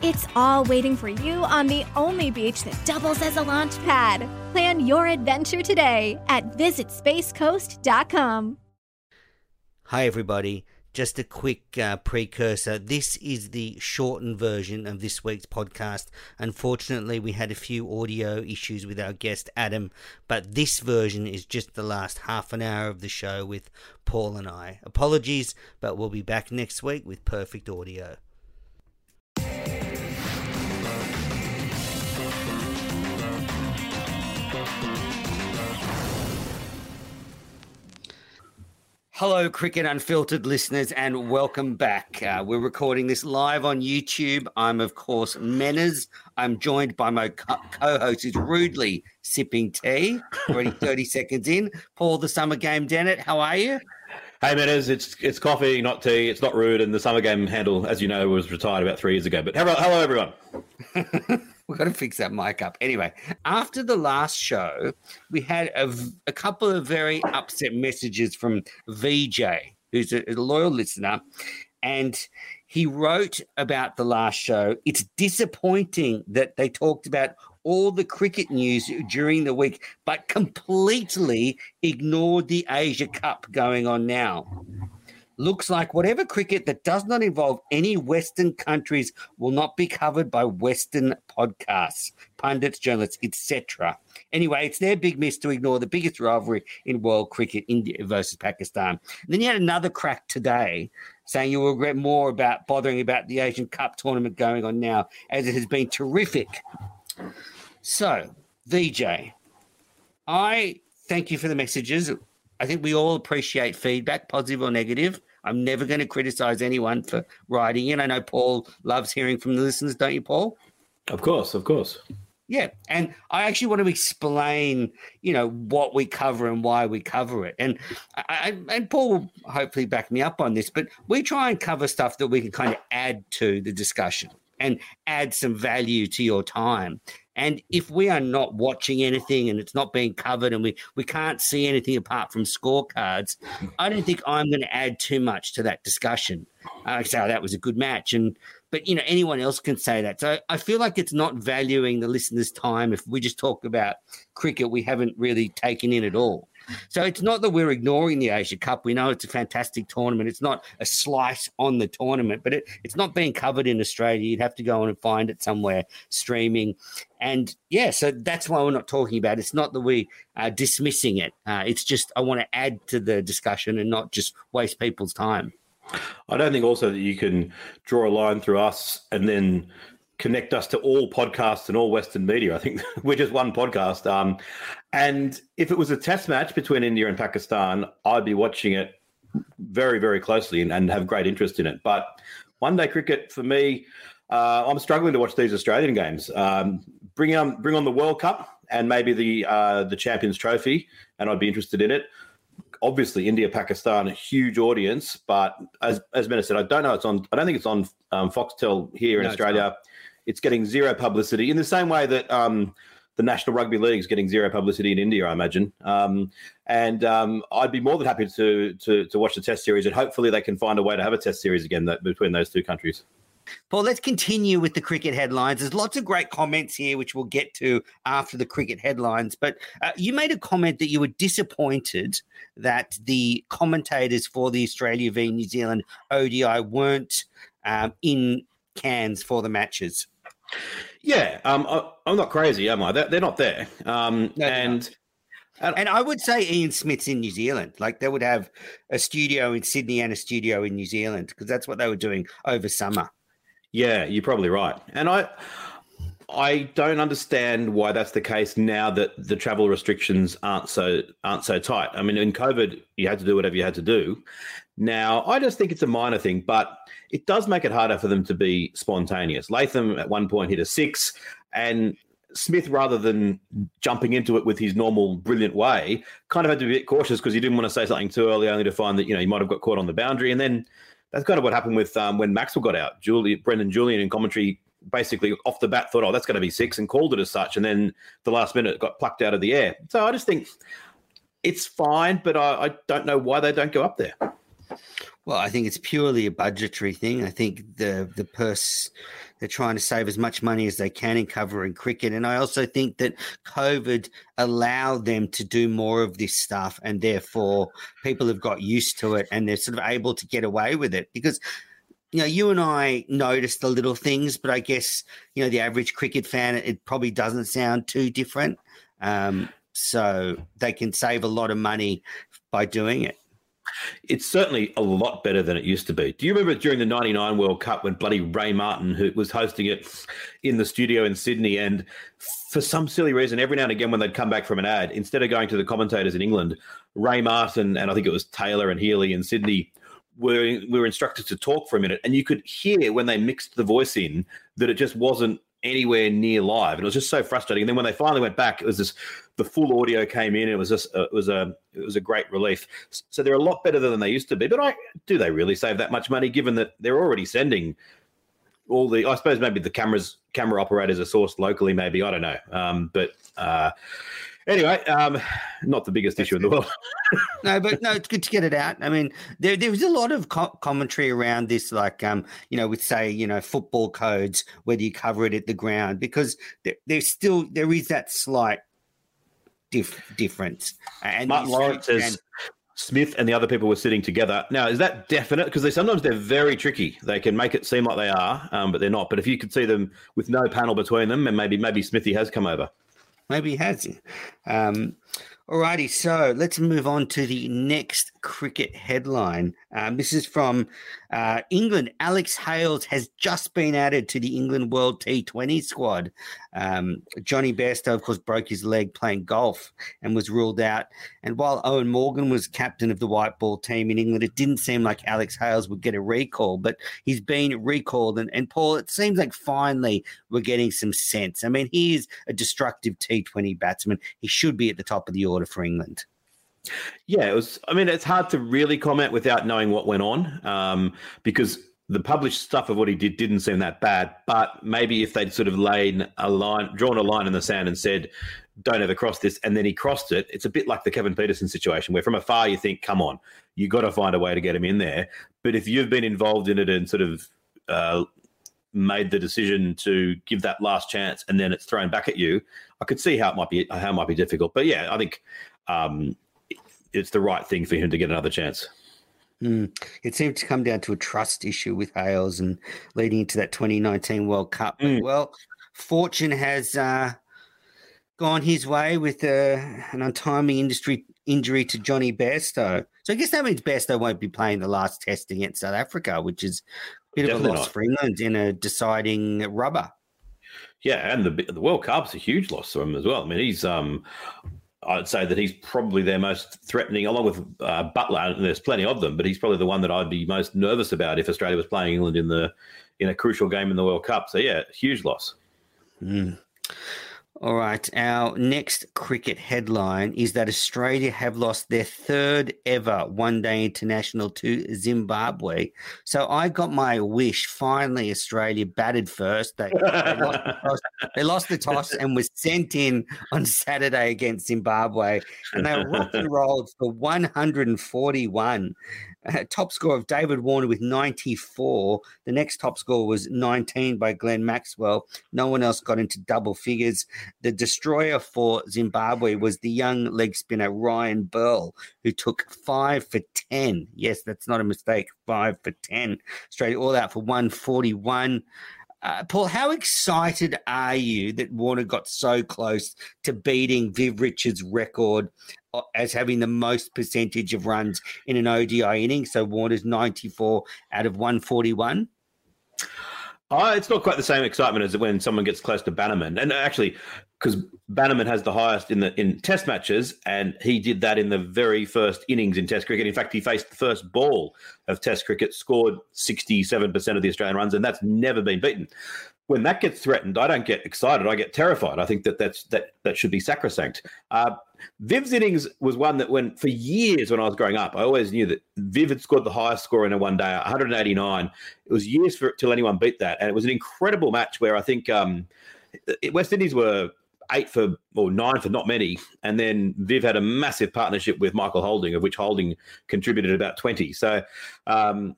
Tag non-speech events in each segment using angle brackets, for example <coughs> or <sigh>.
It's all waiting for you on the only beach that doubles as a launch pad. Plan your adventure today at visitspacecoast.com. Hi, everybody. Just a quick uh, precursor. This is the shortened version of this week's podcast. Unfortunately, we had a few audio issues with our guest Adam, but this version is just the last half an hour of the show with Paul and I. Apologies, but we'll be back next week with perfect audio. Hello, Cricket Unfiltered listeners, and welcome back. Uh, we're recording this live on YouTube. I'm, of course, Menners. I'm joined by my co host, who's rudely sipping tea, already <laughs> 30 seconds in. Paul, the summer game, Dennett, how are you? Hey, Menners, it's it's coffee, not tea. It's not rude. And the summer game handle, as you know, was retired about three years ago. But hello, hello everyone. <laughs> We've got to fix that mic up. Anyway, after the last show, we had a, a couple of very upset messages from VJ, who's a, a loyal listener. And he wrote about the last show. It's disappointing that they talked about all the cricket news during the week, but completely ignored the Asia Cup going on now looks like whatever cricket that does not involve any Western countries will not be covered by Western podcasts, pundits, journalists, etc. Anyway, it's their big miss to ignore the biggest rivalry in world cricket, India versus Pakistan. And then you had another crack today saying you will regret more about bothering about the Asian Cup tournament going on now, as it has been terrific. So, VJ, I thank you for the messages. I think we all appreciate feedback, positive or negative. I'm never going to criticize anyone for writing in. I know Paul loves hearing from the listeners, don't you, Paul? Of course, of course. Yeah, and I actually want to explain, you know, what we cover and why we cover it. And I, and Paul will hopefully back me up on this, but we try and cover stuff that we can kind of add to the discussion and add some value to your time. And if we are not watching anything and it's not being covered and we, we can't see anything apart from scorecards, I don't think I'm going to add too much to that discussion. I say, oh, that was a good match. And but you know, anyone else can say that. So I feel like it's not valuing the listener's time if we just talk about cricket we haven't really taken in at all. So it's not that we're ignoring the Asia Cup. We know it's a fantastic tournament. It's not a slice on the tournament, but it, it's not being covered in Australia. You'd have to go on and find it somewhere streaming. And yeah, so that's why we're not talking about it. It's not that we are dismissing it. Uh, it's just I want to add to the discussion and not just waste people's time. I don't think also that you can draw a line through us and then connect us to all podcasts and all Western media. I think <laughs> we're just one podcast. Um, and if it was a test match between India and Pakistan, I'd be watching it very, very closely and, and have great interest in it. But one day cricket for me, uh, I'm struggling to watch these Australian games. Um, bring on, bring on the World Cup and maybe the uh, the Champions Trophy, and I'd be interested in it. Obviously, India, Pakistan, a huge audience, but as as Menners said, I don't know. It's on. I don't think it's on um, Foxtel here in no, Australia. It's getting zero publicity in the same way that um, the National Rugby League is getting zero publicity in India, I imagine. Um, and um, I'd be more than happy to, to, to watch the Test series, and hopefully they can find a way to have a Test series again that, between those two countries. Paul, let's continue with the cricket headlines. There's lots of great comments here, which we'll get to after the cricket headlines. But uh, you made a comment that you were disappointed that the commentators for the Australia v New Zealand ODI weren't um, in Cairns for the matches. Yeah, um, I, am not crazy, am I? They're, they're not there. Um, no, and, and and I would say Ian Smith's in New Zealand. Like they would have a studio in Sydney and a studio in New Zealand because that's what they were doing over summer. Yeah, you're probably right. And I I don't understand why that's the case now that the travel restrictions aren't so aren't so tight. I mean, in COVID, you had to do whatever you had to do. Now, I just think it's a minor thing, but it does make it harder for them to be spontaneous. Latham at one point hit a six, and Smith, rather than jumping into it with his normal brilliant way, kind of had to be a bit cautious because he didn't want to say something too early, only to find that you know he might have got caught on the boundary. And then that's kind of what happened with um, when Maxwell got out. Julie, Brendan Julian in commentary basically off the bat thought, "Oh, that's going to be six, and called it as such. And then the last minute got plucked out of the air. So I just think it's fine, but I, I don't know why they don't go up there. Well, I think it's purely a budgetary thing. I think the the purse they're trying to save as much money as they can in covering cricket, and I also think that COVID allowed them to do more of this stuff, and therefore people have got used to it, and they're sort of able to get away with it because. You know, you and I notice the little things, but I guess you know the average cricket fan. It probably doesn't sound too different. Um, so they can save a lot of money by doing it. It's certainly a lot better than it used to be. Do you remember during the 99 World Cup when bloody Ray Martin, who was hosting it in the studio in Sydney, and for some silly reason, every now and again when they'd come back from an ad, instead of going to the commentators in England, Ray Martin and I think it was Taylor and Healy in Sydney were, were instructed to talk for a minute. And you could hear when they mixed the voice in that it just wasn't anywhere near live, and it was just so frustrating. And then when they finally went back, it was this the full audio came in. It was just uh, it was a it was a great relief. So they're a lot better than they used to be. But I do they really save that much money given that they're already sending all the I suppose maybe the cameras camera operators are sourced locally. Maybe I don't know. Um, but uh, Anyway, um, not the biggest issue in the world. <laughs> no, but no, it's good to get it out. I mean, there there was a lot of co- commentary around this, like um, you know, with say, you know, football codes, whether you cover it at the ground, because there, there's still there is that slight dif- difference. And Martin Lawrence says. Smith and the other people were sitting together. Now, is that definite? Because they sometimes they're very tricky. They can make it seem like they are, um, but they're not. But if you could see them with no panel between them, and maybe maybe Smithy has come over. Maybe he has. Um, Alrighty, so let's move on to the next cricket headline. Um, this is from uh, England. Alex Hales has just been added to the England World T20 squad. Um, Jonny Bairstow, of course, broke his leg playing golf and was ruled out. And while Eoin Morgan was captain of the white ball team in England, it didn't seem like Alex Hales would get a recall, but he's been recalled. And, and Paul, it seems like finally we're getting some sense. I mean, he is a destructive T20 batsman. He should be at the top of the order for England. Yeah, it was. I mean, it's hard to really comment without knowing what went on um, because the published stuff of what he did didn't seem that bad. But maybe if they'd sort of laid a line, drawn a line in the sand and said, don't ever cross this, and then he crossed it, it's a bit like the Kevin Pietersen situation where from afar you think, come on, you got to find a way to get him in there. But if you've been involved in it and sort of uh, made the decision to give that last chance and then it's thrown back at you, I could see how it might be how it might be difficult. But yeah, I think um, it's the right thing for him to get another chance. Mm. It seemed to come down to a trust issue with Hales and leading into that 2019 World Cup. Mm. well, fortune has uh, gone his way with uh, an untimely industry injury to Jonny Bairstow. So I guess that means Bairstow won't be playing the last test against South Africa, which is a bit Definitely of a loss not. for England in a deciding rubber. Yeah, and the the World Cup's a huge loss for him as well. I mean, he's um, I'd say that he's probably their most threatening, along with uh, Buttler. there's plenty of them, but he's probably the one that I'd be most nervous about if Australia was playing England in the in a crucial game in the World Cup. So yeah, huge loss. Mm. All right. Our next cricket headline is that Australia have lost their third ever one day international to Zimbabwe. So I got my wish. Finally, Australia batted first. They, they, lost, the toss, they lost the toss and was sent in on Saturday against Zimbabwe. And they rocked and rolled for 141. <laughs> Top score of David Warner with 94. The next top score was 19 by Glenn Maxwell. No one else got into double figures. The destroyer for Zimbabwe was the young leg spinner Ryan Burl, who took five for 10. Yes, that's not a mistake. Five for 10. Straight all out for 141. Uh, Paul, how excited are you that Warner got so close to beating Viv Richards' record as having the most percentage of runs in an ODI inning? So Warner's 94 out of 141. Oh, it's not quite the same excitement as when someone gets close to Bannerman. And actually, because Bannerman has the highest in the in Test matches, and he did that in the very first innings in Test cricket. In fact, he faced the first ball of Test cricket, scored sixty-seven percent of the Australian runs, and that's never been beaten. When that gets threatened, I don't get excited. I get terrified. I think that that's that that should be sacrosanct. Uh, Viv's innings was one that when for years when I was growing up, I always knew that Viv had scored the highest score in a one day, 189. It was years for till anyone beat that, and it was an incredible match where I think um, West Indies were eight for or nine for not many, and then Viv had a massive partnership with Michael Holding, of which Holding contributed about twenty. So. Um,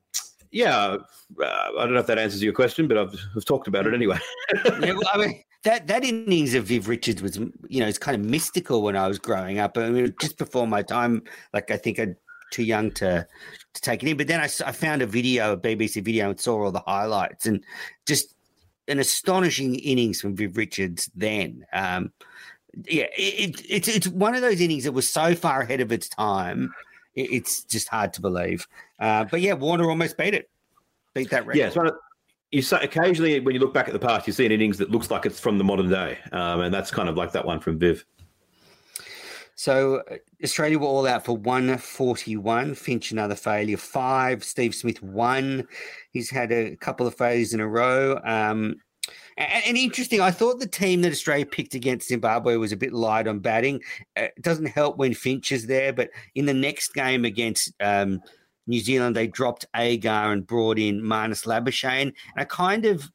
yeah, uh, I don't know if that answers your question, but I've, I've talked about it anyway. <laughs> yeah, well, I mean, that that innings of Viv Richards was, you know, it's kind of mystical when I was growing up. I mean, just before my time, like I think I'd too young to to take it in. But then I, I found a video, a BBC video, and saw all the highlights, and just an astonishing innings from Viv Richards then. Um, yeah, it, it, it's it's one of those innings that was so far ahead of its time. It, it's just hard to believe. Uh, but yeah, Warner almost beat it, beat that record. Yeah, it's you say occasionally when you look back at the past, you see an innings that looks like it's from the modern day, um, and that's kind of like that one from Viv. So uh, Australia were all out for 141. Finch another failure. Five. Steve Smith one. He's had a couple of failures in a row. Um, and, and, interesting, I thought the team that Australia picked against Zimbabwe was a bit light on batting. Uh, it doesn't help when Finch is there, but in the next game against um, New Zealand, they dropped Agar and brought in Marnus Labuschagne. And I kind of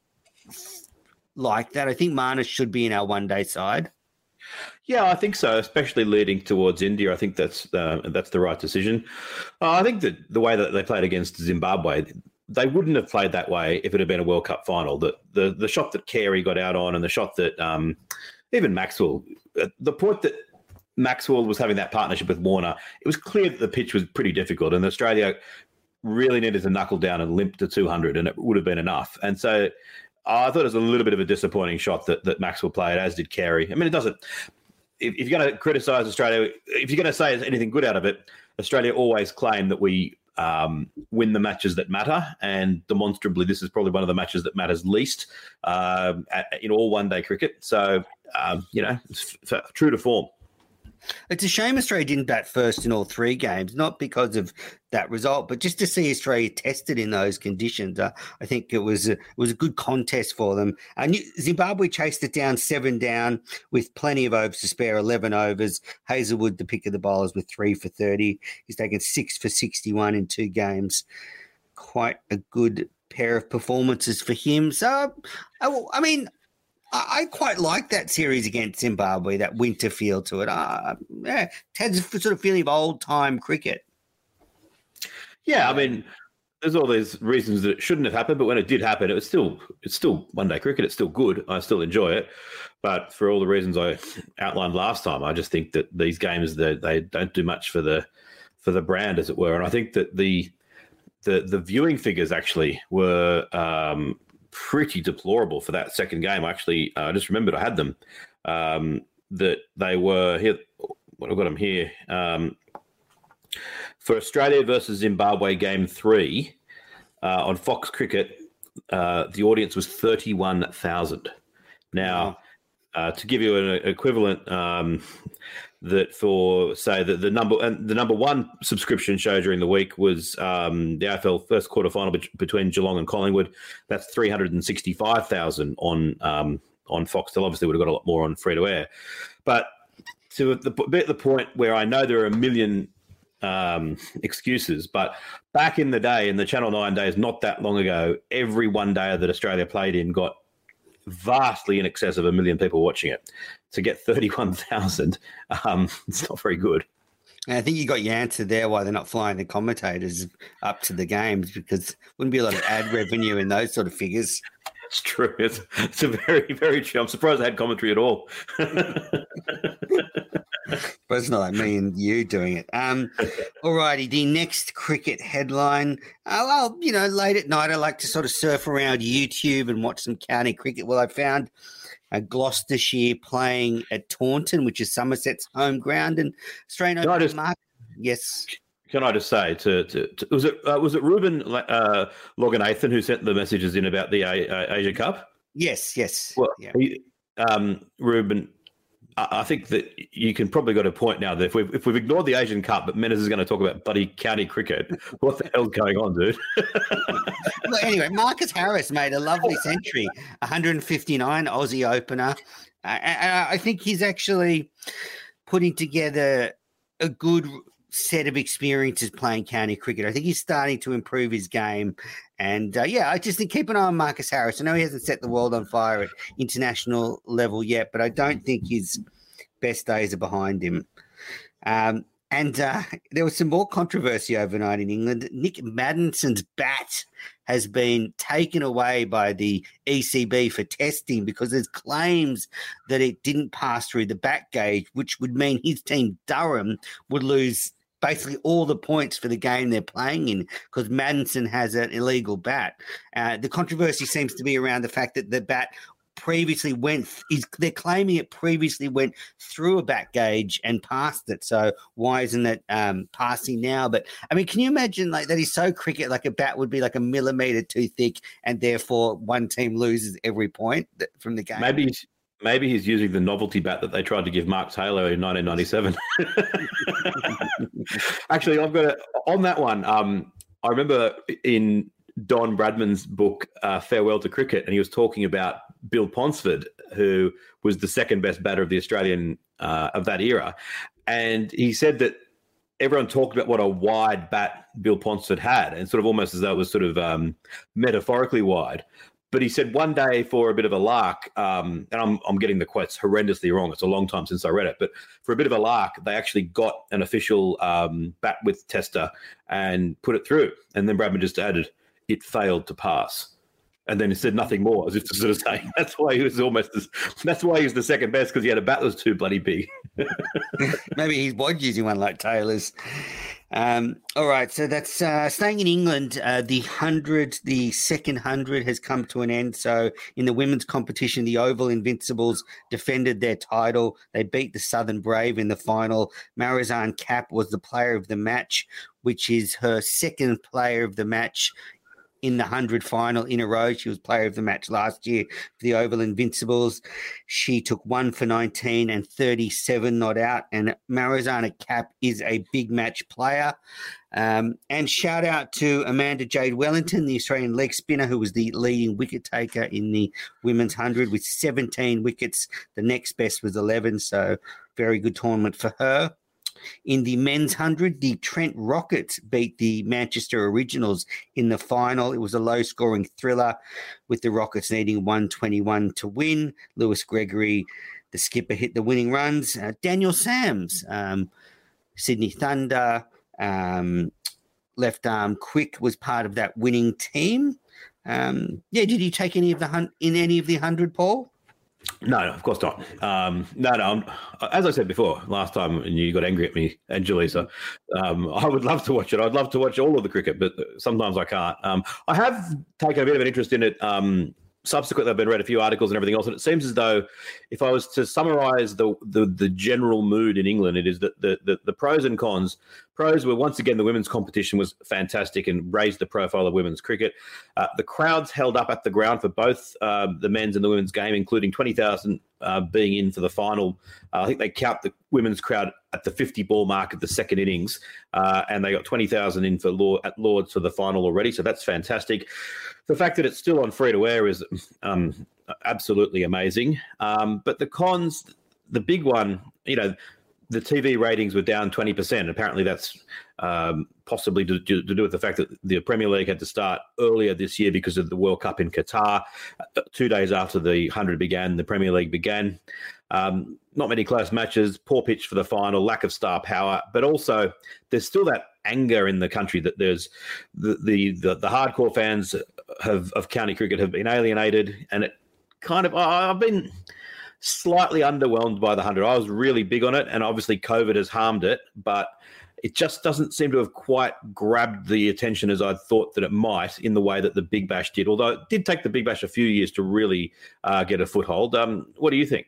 like that. I think Marnus should be in our one day side. Yeah, I think so. Especially leading towards India, I think that's uh, that's the right decision. Uh, I think that the way that they played against Zimbabwe, they wouldn't have played that way if it had been a World Cup final. The the the shot that Carey got out on, and the shot that um, even Maxwell, uh, the point that Maxwell was having that partnership with Warner, it was clear that the pitch was pretty difficult, and Australia really needed to knuckle down and limp to 200, and it would have been enough. And so I thought it was a little bit of a disappointing shot that, that Maxwell played, as did Carey. I mean, it doesn't. If, if you're going to criticise Australia, if you're going to say anything good out of it, Australia always claim that we um, win the matches that matter, and demonstrably, this is probably one of the matches that matters least um, at, in all one-day cricket. So, um, you know, true to form. It's a shame Australia didn't bat first in all three games, not because of that result, but just to see Australia tested in those conditions. Uh, I think it was a, it was a good contest for them. And Zimbabwe chased it down seven down with plenty of overs to spare, eleven overs. Hazlewood, the pick of the bowlers, with three for thirty. He's taken six for sixty-one in two games. Quite a good pair of performances for him. So, I, I mean, I, quite like that series against Zimbabwe, that winter feel to it. Uh, yeah, it has a sort of feeling of old time cricket. Yeah, I mean, there's all these reasons that it shouldn't have happened, but when it did happen, it was still it's still one day cricket. It's still good. I still enjoy it, but for all the reasons I outlined last time, I just think that these games they, they don't do much for the for the brand, as it were. And I think that the the the viewing figures actually were um, pretty deplorable for that second game. I actually, uh, I just remembered I had them. Um, that they were here. What I've got them here. Um, for Australia versus Zimbabwe game three uh, on Fox Cricket, uh, the audience was 31,000. Now, uh, to give you an equivalent, um, that for say that the number and the number one subscription show during the week was um, the AFL first quarter final be- between Geelong and Collingwood. That's three hundred and sixty five thousand on um, on Foxtel. Obviously, would have got a lot more on free to air, but to the, at the point where I know there are a million um, excuses, but back in the day, in the Channel Nine days, not that long ago, every one day that Australia played in got vastly in excess of a million people watching it. To get 31,000, um, <laughs> it's not very good. And I think you got your answer there why they're not flying the commentators up to the games because wouldn't be a lot of ad revenue in those sort of figures. It's true. It's, it's a very, very true. I'm surprised I had commentary at all. <laughs> but it's not like me and you doing it. Um, all righty, the next cricket headline. Uh, well, you know, late at night, I like to sort of surf around YouTube and watch some county cricket. Well, I found uh, Gloucestershire playing at Taunton, which is Somerset's home ground, and Australian Open just, market. Yes. Can I just say to, to, to was it uh, was it Ruben uh, Loganathan who sent the messages in about the uh, Asia Cup? Yes, yes. Well, yeah. he, um, Ruben I think that you can probably got a point now that if we've, if we've ignored the Asian Cup, but Menners is going to talk about buddy county cricket, what the hell's going on, dude? <laughs> well, anyway, Marcus Harris made a lovely century, 159 Aussie opener. I, I think he's actually putting together a good set of experiences playing county cricket. I think he's starting to improve his game. And uh, yeah, I just think keep an eye on Marcus Harris. I know he hasn't set the world on fire at international level yet, but I don't think his best days are behind him. Um, and uh, there was some more controversy overnight in England. Nick Maddison's bat has been taken away by the ECB for testing because there's claims that it didn't pass through the back gauge, which would mean his team Durham would lose basically all the points for the game they're playing in because Maddison has an illegal bat. Uh, the controversy seems to be around the fact that the bat previously went is they're claiming it previously went through a back gauge and passed it. So why isn't it um, passing now? But i mean can you imagine like that is so cricket like a bat would be like a millimeter too thick and therefore one team loses every point from the game? Maybe Maybe he's using the novelty bat that they tried to give Mark Taylor in 1997. <laughs> Actually, I've got a, on that one. Um, I remember in Don Bradman's book, uh, Farewell to Cricket, and he was talking about Bill Ponsford, who was the second best batter of the Australian uh, of that era. And he said that everyone talked about what a wide bat Bill Ponsford had, and sort of almost as though it was sort of um, metaphorically wide. But he said one day for a bit of a lark, um, and I'm, I'm getting the quotes horrendously wrong. It's a long time since I read it, but for a bit of a lark, they actually got an official um, bat with tester and put it through. And then Bradman just added, it failed to pass. And then he said nothing more, as if to sort of say <laughs> that's why he was almost as, that's why he was the second best because he had a bat that was too bloody big. <laughs> <laughs> Maybe he was using one like Taylor's. Um, all right, so that's uh, staying in England. Uh, the hundred, the second hundred, has come to an end. So in the women's competition, the Oval Invincibles defended their title. They beat the Southern Brave in the final. Marizanne Kapp was the player of the match, which is her second player of the match in the 100 final in a row. She was player of the match last year for the Oval Invincibles. She took one for 19 and 37 not out. And Marizanne Kapp is a big match player. Um, and shout out to Amanda Jade Wellington, the Australian leg spinner, who was the leading wicket taker in the women's 100 with 17 wickets. The next best was 11. So, very good tournament for her. In the men's 100, the Trent Rockets beat the Manchester Originals in the final. It was a low scoring thriller with the Rockets needing 121 to win. Lewis Gregory, the skipper, hit the winning runs. Uh, Daniel Sams, um, Sydney Thunder, um, left arm quick was part of that winning team. Um, yeah, did you take any of the hunt in any of the hundred, Paul? No, no, of course not. Um, no, no. I'm, as I said before last time, and you got angry at me and Julissa, um, I would love to watch it. I'd love to watch all of the cricket, but sometimes I can't. Um, I have taken a bit of an interest in it. Subsequently, I've been read a few articles and everything else, and it seems as though if I was to summarise the, the, the general mood in England, it is that the, the the pros and cons Pros were once again the women's competition was fantastic and raised the profile of women's cricket. Uh, the crowds held up at the ground for both um, the men's and the women's game, including 20,000 uh, being in for the final. Uh, I think they count the women's crowd at the 50 ball mark of the second innings, uh, and they got 20,000 in for Lord, at Lords for the final already. So that's fantastic. The fact that it's still on free to air is um, absolutely amazing. Um, but the cons, the big one, you know, the TV ratings were down 20%. Apparently, that's um, possibly to, to, do with the fact that the Premier League had to start earlier this year because of the World Cup in Qatar. Uh, two days after the 100 began, the Premier League began. Um, not many close matches, poor pitch for the final, lack of star power, but also there's still that anger in the country that there's the the the, the hardcore fans have of county cricket have been alienated, and it kind of I've been slightly underwhelmed by the 100. I was really big on it, and obviously COVID has harmed it, but it just doesn't seem to have quite grabbed the attention as I thought that it might in the way that the Big Bash did. Although it did take the Big Bash a few years to really uh, get a foothold. Um, what do you think?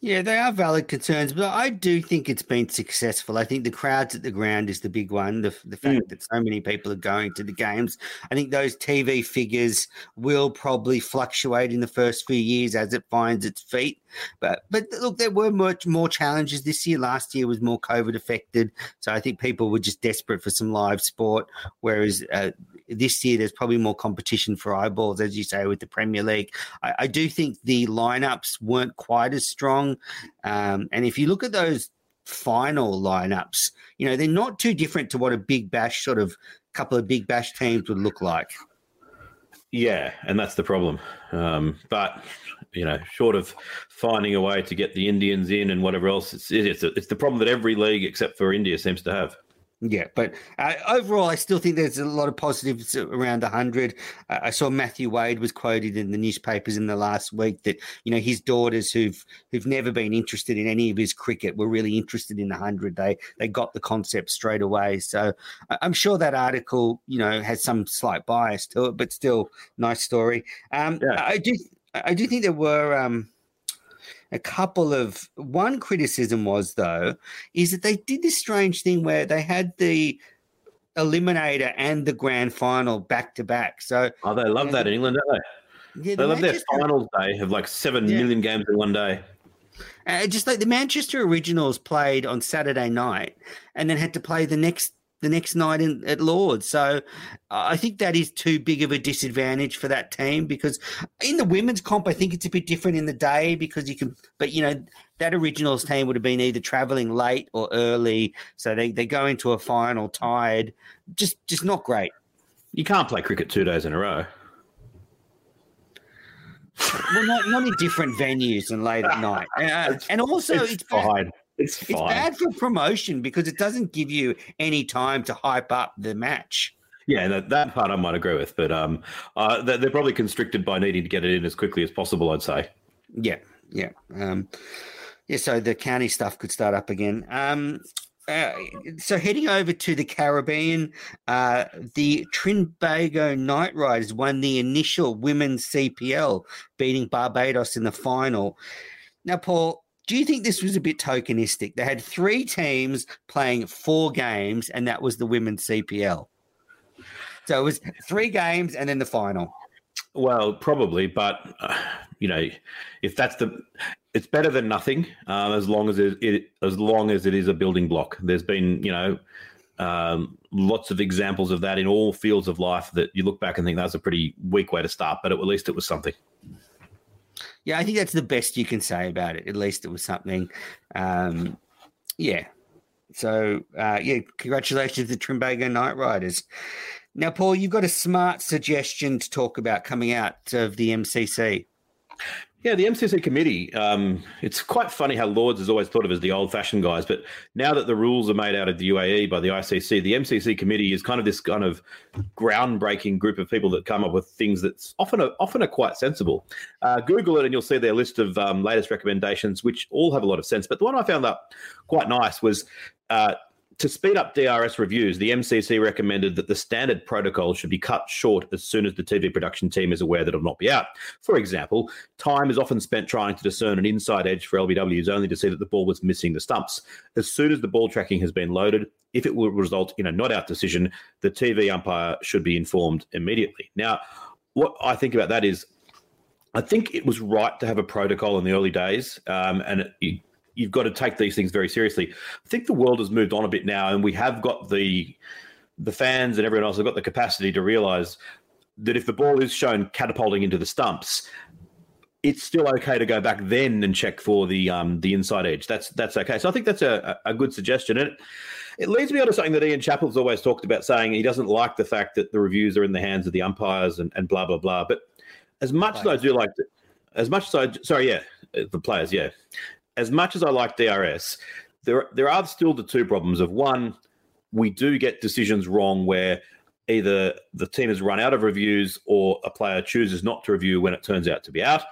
Yeah, they are valid concerns, but I do think it's been successful. I think the crowds at the ground is the big one. The, the fact mm. that so many people are going to the games. I think those TV figures will probably fluctuate in the first few years as it finds its feet. But but look, there were much more challenges this year. Last year was more COVID affected, so I think people were just desperate for some live sport. Whereas uh, this year, there's probably more competition for eyeballs, as you say, with the Premier League. I, I do think the lineups weren't quite as strong, um, and if you look at those final lineups, you know they're not too different to what a Big Bash sort of couple of Big Bash teams would look like. Yeah, and that's the problem. Um, but you know, short of finding a way to get the Indians in and whatever else, it's it's, it's the problem that every league except for India seems to have. Yeah, but uh, overall, I still think there's a lot of positives around 100. Uh, I saw Matthew Wade was quoted in the newspapers in the last week that you know his daughters who've who've never been interested in any of his cricket were really interested in the 100. They they got the concept straight away. So I'm sure that article you know has some slight bias to it, but still nice story. Um, yeah. I do I do think there were. Um, a couple of one criticism was though is that they did this strange thing where they had the eliminator and the grand final back to back. So oh, they love that in England, don't they? Yeah, they love their finals day of like seven yeah. million games in one day. Uh, just like the Manchester Originals played on Saturday night and then had to play the next the next night in, at Lords. So I think that is too big of a disadvantage for that team because in the women's comp, I think it's a bit different in the day because you can, but you know, that originals team would have been either traveling late or early. So they, they go into a final tired. Just, just not great. You can't play cricket two days in a row. well, not, not in different venues and late at night. <laughs> Uh, and also, it's. Bad it's It's bad for promotion because it doesn't give you any time to hype up the match. Yeah, that, that part I might agree with, but um, uh, they're probably constricted by needing to get it in as quickly as possible. I'd say. Yeah, yeah, um, yeah. So the county stuff could start up again. Um, uh, so heading over to the Caribbean, uh, the Trinbago Knight Riders won the initial women's CPL, beating Barbados in the final. Now, Paul, do you think this was a bit tokenistic? They had three teams playing four games, and that was the women's CPL. So it was three games and then the final. Well, probably, but uh, you know, if that's the, it's better than nothing. Um, as long as it, it, as long as it is a building block. There's been, you know, um, lots of examples of that in all fields of life that you look back and think that's a pretty weak way to start, but at least it was something yeah, I think that's the best you can say about it. At least it was something. Um, yeah. So, uh, yeah, congratulations to Trinbago Knight Riders. Now, Paul, you've got a smart suggestion to talk about coming out of the MCC. Yeah, the MCC committee. Um, it's quite funny how Lords is always thought of as the old-fashioned guys, but now that the rules are made out of the UAE by the ICC, the MCC committee is kind of this kind of groundbreaking group of people that come up with things that's often are, often are quite sensible. Uh, Google it, and you'll see their list of um, latest recommendations, which all have a lot of sense. But the one I found that quite nice was uh, to speed up DRS reviews, the MCC recommended that the standard protocol should be cut short as soon as the TV production team is aware that it'll not be out. For example, time is often spent trying to discern an inside edge for LBWs only to see that the ball was missing the stumps. As soon as the ball tracking has been loaded, if it will result in a not out decision, the TV umpire should be informed immediately. Now, what I think about that is I think it was right to have a protocol in the early days, um, and it, you've got to take these things very seriously. I think the world has moved on a bit now, and we have got the the fans and everyone else have got the capacity to realise that if the ball is shown catapulting into the stumps, it's still okay to go back then and check for the um, the inside edge. That's that's okay. So I think that's a, a good suggestion. And it, it leads me on to something that Ian Chappell's always talked about, saying he doesn't like the fact that the reviews are in the hands of the umpires and, and blah blah blah. But as much as I do like, to, as much as I sorry, yeah, the players, yeah as much as I like DRS, there there are still the two problems of one, we do get decisions wrong where either the team has run out of reviews or a player chooses not to review when it turns out to be out,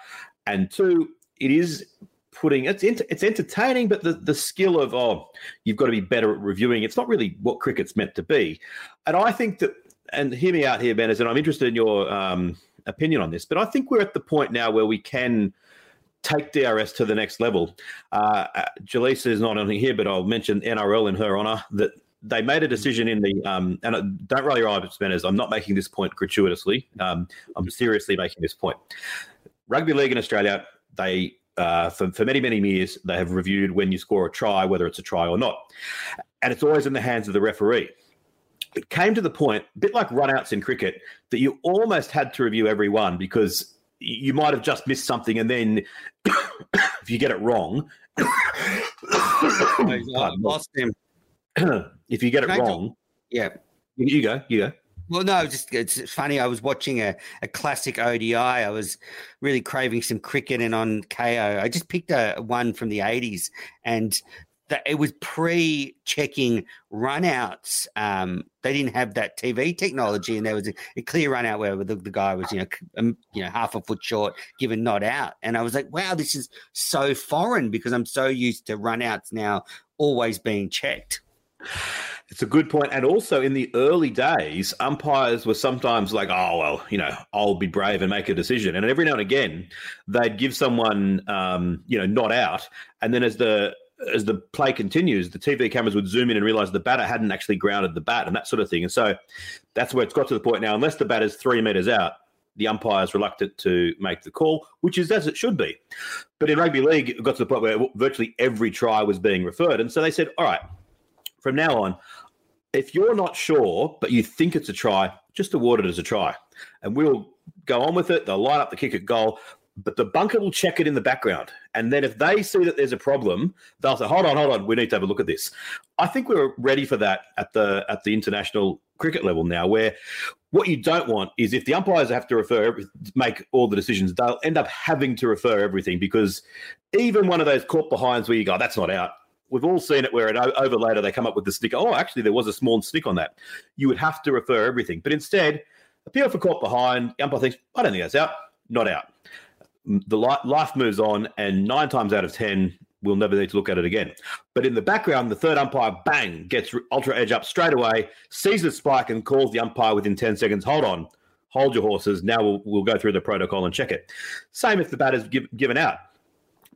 and two, it is putting it's it's entertaining, but the the skill of oh you've got to be better at reviewing. It's not really what cricket's meant to be, and I think that and hear me out here, Ben, and I'm interested in your um, opinion on this, but I think we're at the point now where we can take DRS to the next level. Uh, uh, Jaleesa is not on here, but I'll mention NRL in her honour that they made a decision in the um, and don't roll your eyes, Spanners. I'm not making this point gratuitously. Um, I'm seriously making this point. Rugby league in Australia, they uh, for, for many many years they have reviewed when you score a try whether it's a try or not, and it's always in the hands of the referee. It came to the point, a bit like runouts in cricket, that you almost had to review every one because you might have just missed something, and then <coughs> if you get it wrong, <coughs> lost uh, him. <coughs> if you get it Can I talk- wrong, Yeah. you go, you go. Well, no, just it's funny. I was watching a, a classic ODI. I was really craving some cricket, and on Kayo, I just picked a one from the '80s, and that it was pre-checking runouts. Um, they didn't have that TV technology, and there was a, a clear runout where the, the guy was, you know, um, you know, half a foot short, given not out, and I was like, wow, this is so foreign because I'm so used to runouts now always being checked. It's a good point. And also in the early days, umpires were sometimes like, oh, well, you know, I'll be brave and make a decision. And every now and again, they'd give someone, um, you know, not out. And then as the as the play continues, the TV cameras would zoom in and realize the batter hadn't actually grounded the bat and that sort of thing. And so that's where it's got to the point now, unless the batter's three meters out, the umpire's reluctant to make the call, which is as it should be. But in rugby league, it got to the point where virtually every try was being referred. And so they said, all right, from now on, if you're not sure, but you think it's a try, just award it as a try. And we'll go on with it. They'll line up the kick at goal, but the bunker will check it in the background. And then if they see that there's a problem, they'll say, hold on, hold on, we need to have a look at this. I think we're ready for that at the at the international cricket level now, where what you don't want is if the umpires have to refer make all the decisions, they'll end up having to refer everything because even one of those caught behinds where you go, that's not out. We've all seen it where o- over later they come up with the stick. Oh, actually, there was a small stick on that. You would have to refer everything, but instead, appeal for caught behind. Umpire thinks, I don't think that's out. Not out. The life moves on, and nine times out of ten, we'll never need to look at it again. But in the background, the third umpire, bang, gets ultra edge up straight away, sees the spike, and calls the umpire within ten seconds. Hold on, hold your horses. Now we'll, we'll go through the protocol and check it. Same if the batter's give, given out.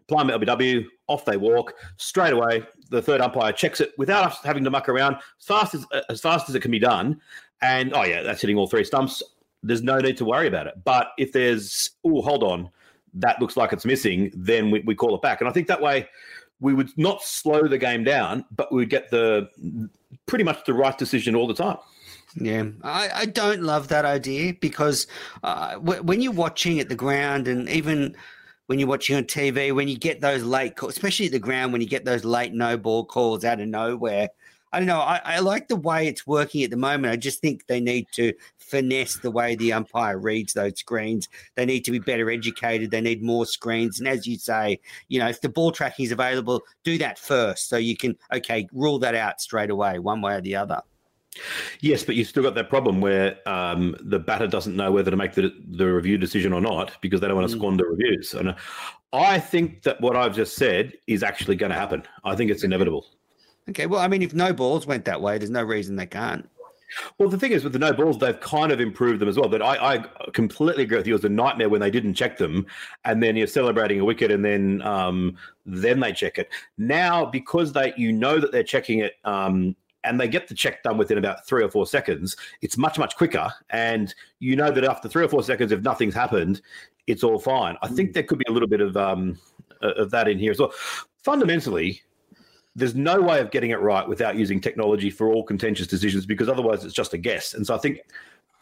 Plum LBW, off they walk straight away. The third umpire checks it without us having to muck around, fast as uh, as fast as it can be done. And oh yeah, that's hitting all three stumps. There's no need to worry about it. But if there's oh hold on, that looks like it's missing, then we, we call it back. And I think that way we would not slow the game down, but we would get the pretty much the right decision all the time. Yeah, I, I don't love that idea because uh, w- when you're watching at the ground and even when you're watching on TV, when you get those late calls, especially at the ground, when you get those late no ball calls out of nowhere, I don't know. I, I like the way it's working at the moment. I just think they need to finesse the way the umpire reads those screens. They need to be better educated. They need more screens. And as you say, you know, if the ball tracking is available, do that first so you can, okay, rule that out straight away, one way or the other. Yes, but you've still got that problem where um, the batter doesn't know whether to make the, the review decision or not because they don't want to Mm. squander reviews. And uh, I think that what I've just said is actually going to happen. I think it's inevitable. Okay, well, I mean, if no balls went that way, there's no reason they can't. Well, the thing is, with the no balls, they've kind of improved them as well. But I, I completely agree with you. It was a nightmare when they didn't check them, and then you're celebrating a wicket, and then um, then they check it. Now, because they you know that they're checking it, um, and they get the check done within about three or four seconds, it's much much quicker, and you know that after three or four seconds, if nothing's happened, it's all fine. I think there could be a little bit of um, of that in here as well. Fundamentally, there's no way of getting it right without using technology for all contentious decisions because otherwise it's just a guess. And so I think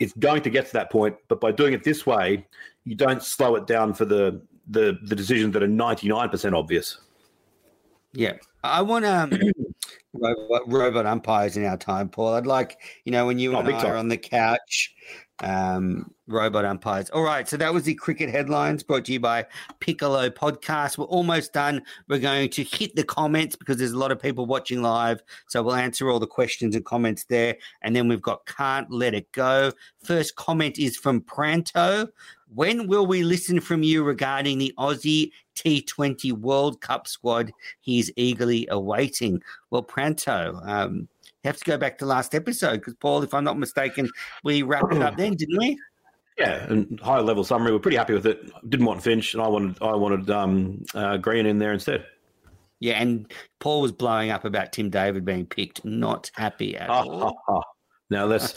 it's going to get to that point, but by doing it this way, you don't slow it down for the the, the decisions that are 99% obvious. Yeah, I want um, <clears throat> robot, robot umpires in our time, Paul. I'd like you know when you Oh, and I time. are on the couch, um, robot umpires. All right, so that was the cricket headlines brought to you by Piccolo Podcast. We're almost done. We're going to hit the comments because there's a lot of people watching live, so we'll answer all the questions and comments there. And then we've got can't let it go. First comment is from Pranto. When will we listen from you regarding the Aussie T20 World Cup squad he's eagerly awaiting? Well, Pranto, um, have to go back to last episode because, Paul, if I'm not mistaken, we wrapped it up then, didn't we? Yeah, and high level summary. We're pretty happy with it. Didn't want Finch, and I wanted I wanted um, uh, Green in there instead. Yeah, and Paul was blowing up about Tim David being picked. Not happy at <laughs> all. Now let's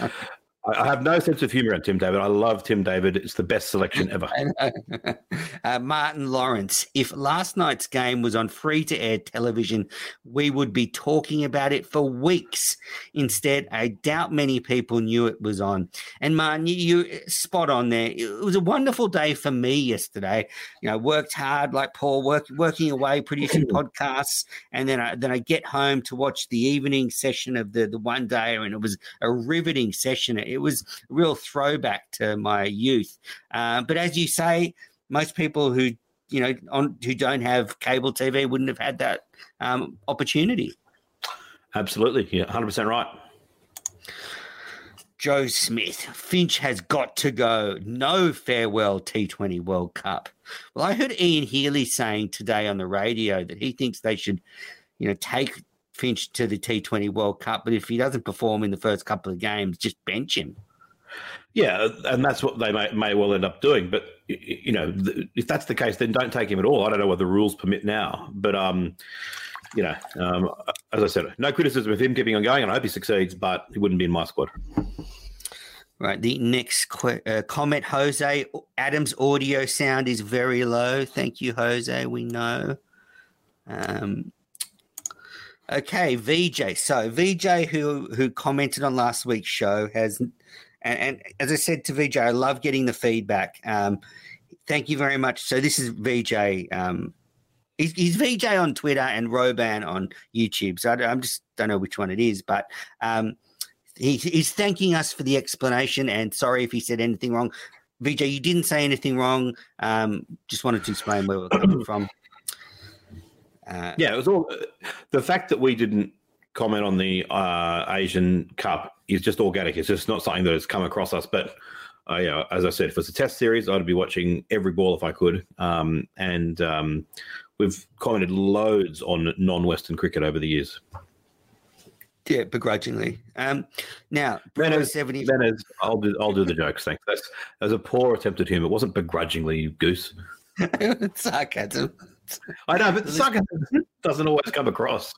I have no sense of humor on Tim David. I love Tim David. It's the best selection ever. <laughs> <laughs> uh, Martin Lawrence, if last night's game was on free to air television, we would be talking about it for weeks. Instead, I doubt many people knew it was on. And Martin, you, you spot on there. It was a wonderful day for me yesterday. You know, worked hard like Paul, work, working away, producing <clears throat> podcasts, and then I then I get home to watch the evening session of the the one day, and it was a riveting session it was a real throwback to my youth. Uh, but as you say, most people who you know on who don't have cable TV wouldn't have had that um, opportunity. Absolutely, yeah, hundred percent right. Joe Smith, Finch has got to go. No farewell T20 World Cup. Well, I heard Ian Healy saying today on the radio that he thinks they should, you know, take Finch to the T20 World Cup, but if he doesn't perform in the first couple of games, just bench him. Yeah, and that's what they may, may well end up doing. But you know, if that's the case, then don't take him at all. I don't know what the rules permit now, but um, you know, um, as I said, no criticism of him keeping on going, and I hope he succeeds. But he wouldn't be in my squad. Right. The next qu- uh, comment, Jose Adams' audio sound is very low. Thank you, Jose. We know. Um, Okay, VJ. So VJ, who who commented on last week's show, has, and, and as I said to VJ, I love getting the feedback. Um, thank you very much. So this is VJ. Um, he's, he's VJ on Twitter and Roban on YouTube. So I, am just don't know which one it is, but um, he, he's thanking us for the explanation and sorry if he said anything wrong. VJ, you didn't say anything wrong. Um, just wanted to explain where we're coming from. Uh, yeah, it was all the fact that we didn't comment on the uh, Asian Cup is just organic. It's just not something that has come across us. But uh, yeah, as I said, if it's a test series, I'd be watching every ball if I could. Um, and um, we've commented loads on non-Western cricket over the years. Yeah, begrudgingly. Um, now, Bruno seventy. Venice, I'll do. I'll do the jokes. Thanks. That's, was a poor attempt at humour. It wasn't begrudgingly, you goose. <laughs> sarcasm. I know, but the sarcasm <laughs> doesn't always come across.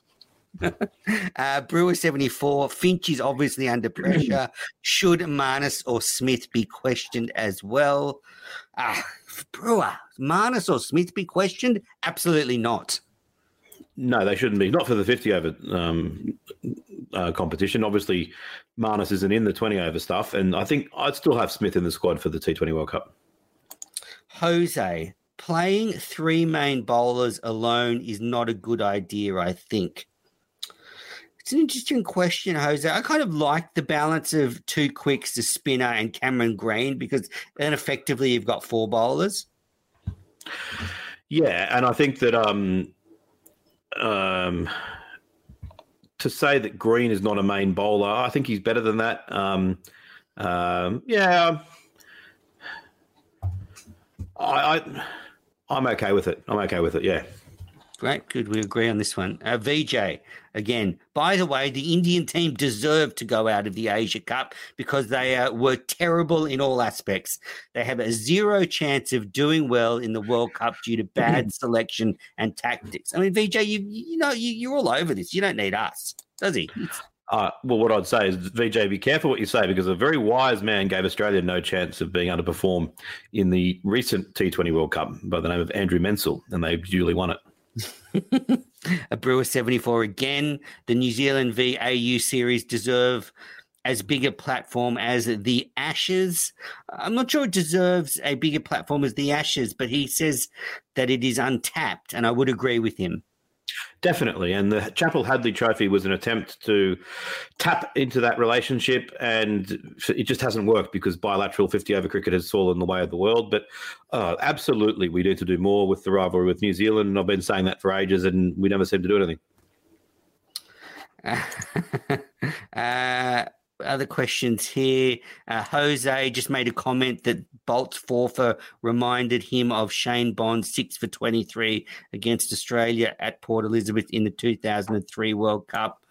<laughs> uh, Brewer 74, Finch is obviously under <clears throat> pressure. Should Marnus or Smith be questioned as well? Uh, Brewer, Marnus or Smith be questioned? Absolutely not. No, they shouldn't be. Not for the 50 over um, uh, competition. Obviously, Marnus isn't in the 20 over stuff. And I think I'd still have Smith in the squad for the T20 World Cup. Jose, playing three main bowlers alone is not a good idea, I think. It's an interesting question, Jose. I kind of like the balance of two quicks, the spinner and Cameron Green, because then effectively you've got four bowlers. Yeah, and I think that um, um, to say that Green is not a main bowler, I think he's better than that. Um, um, yeah, I, I I'm okay with it. I'm okay with it. Yeah. Great. Good. We agree on this one. Uh, VJ, again, by the way, the Indian team deserved to go out of the Asia Cup because they uh, were terrible in all aspects. They have a zero chance of doing well in the World Cup due to bad <clears throat> selection and tactics. I mean, VJ, you, you know, you, you're all over this. You don't need us, does he? <laughs> Uh, well, what I'd say is, VJ, be careful what you say because a very wise man gave Australia no chance of being able to perform in the recent T20 World Cup by the name of Andrew Mensel, and they duly won it. <laughs> a Brewer 74 again. The New Zealand v AU series deserve as big a platform as the Ashes. I'm not sure it deserves a bigger platform as the Ashes, but he says that it is untapped, and I would agree with him. Definitely. And the Chappell-Hadlee Trophy was an attempt to tap into that relationship, and it just hasn't worked because bilateral 50 over cricket has fallen the way of the world. But uh, absolutely, we need to do more with the rivalry with New Zealand. And I've been saying that for ages, and we never seem to do anything. <laughs> uh, other questions here. Uh, Jose just made a comment that Boult's four reminded him of Shane Bond's six for 23 against Australia at Port Elizabeth in the 2003 World Cup.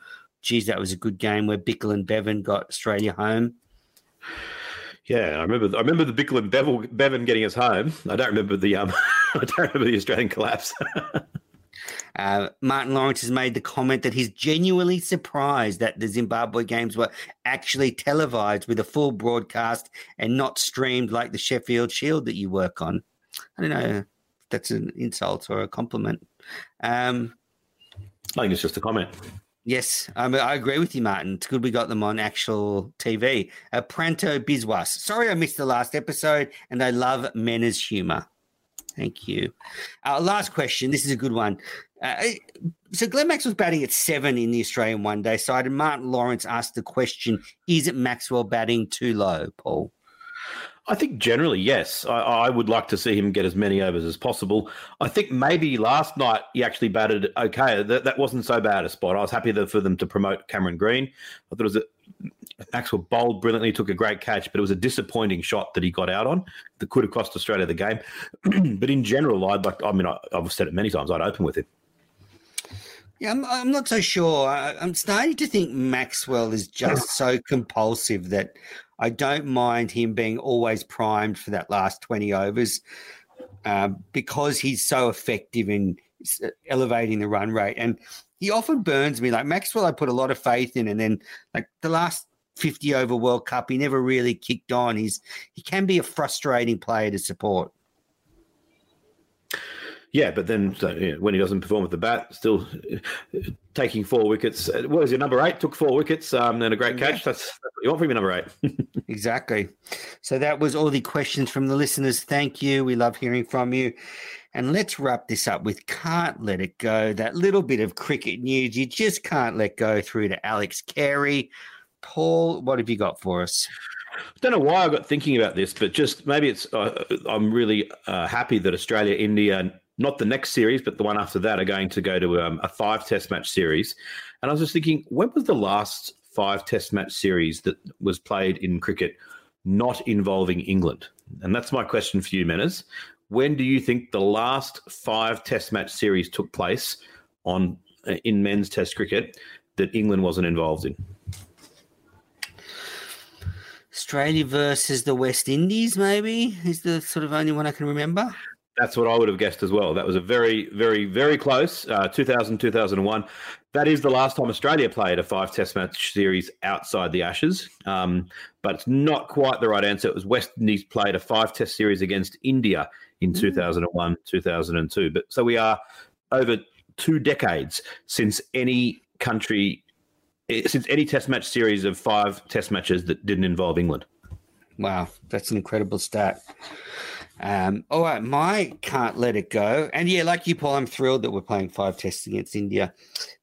Geez, that was a good game where Bichel and Bevan got Australia home. Yeah, I remember. I remember the Bichel and Bevel, Bevan getting us home. I don't remember the um. <laughs> I don't remember the Australian collapse. <laughs> Uh, Martin Lawrence has made the comment that he's genuinely surprised that the Zimbabwe games were actually televised with a full broadcast and not streamed like the Sheffield Shield that you work on. I don't know if that's an insult or a compliment. Um, I think it's just a comment. Yes, um, I agree with you, Martin. It's good we got them on actual TV. Uh, Pranto Biswas. Sorry I missed the last episode, and I love Mena's humour. Thank you. Uh, last question. This is a good one. Uh, so Glenn Maxwell's batting at seven in the Australian one day side, and Martin Lawrence asked the question Is it Maxwell batting too low, Paul? I think generally, yes. I, I, would like to see him get as many overs as possible. I think maybe last night he actually batted okay. That, that wasn't so bad a spot. I was happy for them to promote Cameron Green. I thought it was a, Maxwell bowled brilliantly, took a great catch, but it was a disappointing shot that he got out on that could have cost Australia the game. <clears throat> but in general, I'd like. I mean, I, I've said it many times. I'd open with him. Yeah, I'm, I'm not so sure. I, I'm starting to think Maxwell is just so compulsive that I don't mind him being always primed for that last 20 overs um, because he's so effective in elevating the run rate. And he often burns me. Like Maxwell, I put a lot of faith in. And then, like the last 50 over World Cup, he never really kicked on. He's He can be a frustrating player to support. Yeah, but then so, you know, when he doesn't perform with the bat, still uh, taking four wickets. What was your number eight? Took four wickets um, and a great catch. Yeah. That's, that's, what you want from your number eight. <laughs> exactly. So that was all the questions from the listeners. Thank you. We love hearing from you. And let's wrap this up with Can't Let It Go. That little bit of cricket news you just can't let go through to Alex Carey. Paul, what have you got for us? I don't know why I got thinking about this, but just maybe it's. Uh, I'm really uh, happy that Australia, India, not the next series, but the one after that, are going to go to um, a five test match series. And I was just thinking, when was the last five test match series that was played in cricket not involving England? And that's my question for you, Menners. When do you think the last five test match series took place on uh, in men's test cricket that England wasn't involved in? Australia versus the West Indies, maybe, is the sort of only one I can remember. That's what I would have guessed as well. That was a very, very, very close. Uh, 2000, 2001. That is the last time Australia played a five test match series outside the Ashes. Um, but it's not quite the right answer. It was West Indies played a five test series against India in mm. 2001, 2002. But so we are over two decades since any country, eh, since any test match series of five test matches that didn't involve England. Wow, that's an incredible stat. Um, all right, my can't let it go. And yeah, like you, Paul, I'm thrilled that we're playing five tests against India.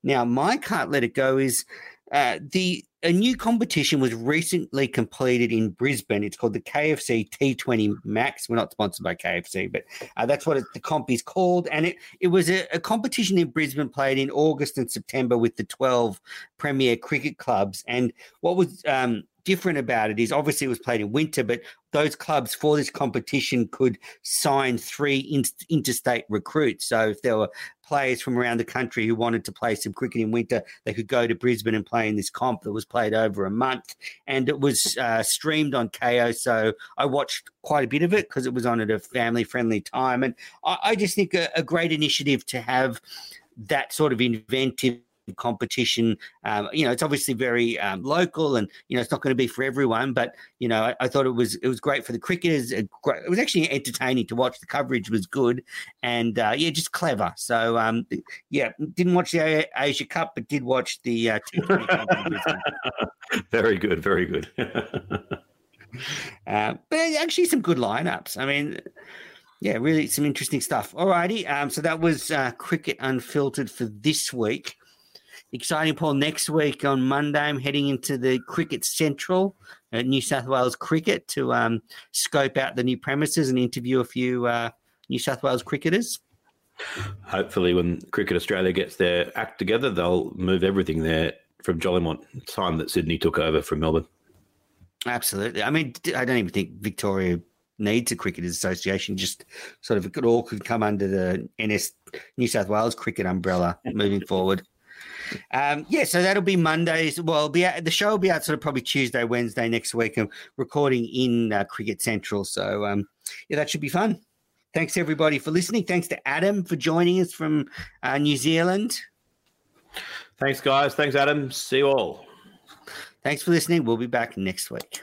Now, my can't let it go is uh, the a new competition was recently completed in Brisbane. It's called the KFC T20 Max. We're not sponsored by KFC, but uh, that's what it, the comp is called. And it it was a, a, competition in Brisbane played in August and September with the 12 premier cricket clubs. And what was um, different about it is obviously it was played in winter, but those clubs for this competition could sign three in- interstate recruits. So if there were players from around the country who wanted to play some cricket in winter, they could go to Brisbane and play in this comp that was played over a month. And it was uh, streamed on Kayo. So I watched quite a bit of it because it was on at a family friendly time. And I, I just think a, a great initiative to have that sort of inventive competition. Um, you know, it's obviously very um, local, and you know, it's not going to be for everyone. But you know, I, I, thought it was it was great for the cricketers. It, it, was actually entertaining to watch. The coverage was good, and uh, yeah, just clever. So um, yeah, didn't watch the Asia Cup, but did watch the. Uh, <laughs> very good, very good. <laughs> uh, but actually, some good lineups. I mean yeah, really some interesting stuff. Alrighty, um, so that was uh, cricket unfiltered for this week exciting, Paul. Next week on Monday, I'm heading into the Cricket Central at New South Wales Cricket to um, scope out the new premises and interview a few uh, New South Wales cricketers. Hopefully, when Cricket Australia gets their act together, they'll move everything there from Jolimont. Time that Sydney took over from Melbourne. Absolutely. I mean, I don't even think Victoria needs a cricketers association. Just sort of it all could come under the NS New South Wales cricket umbrella moving forward. Um, yeah, so that'll be Mondays. Well, be out, the show will be out sort of probably Tuesday, Wednesday next week. I'm recording in uh, Cricket Central, so um, yeah, that should be fun. Thanks everybody for listening. Thanks to Adam for joining us from uh, New Zealand. Thanks, guys. Thanks, Adam. See you all. Thanks for listening. We'll be back next week.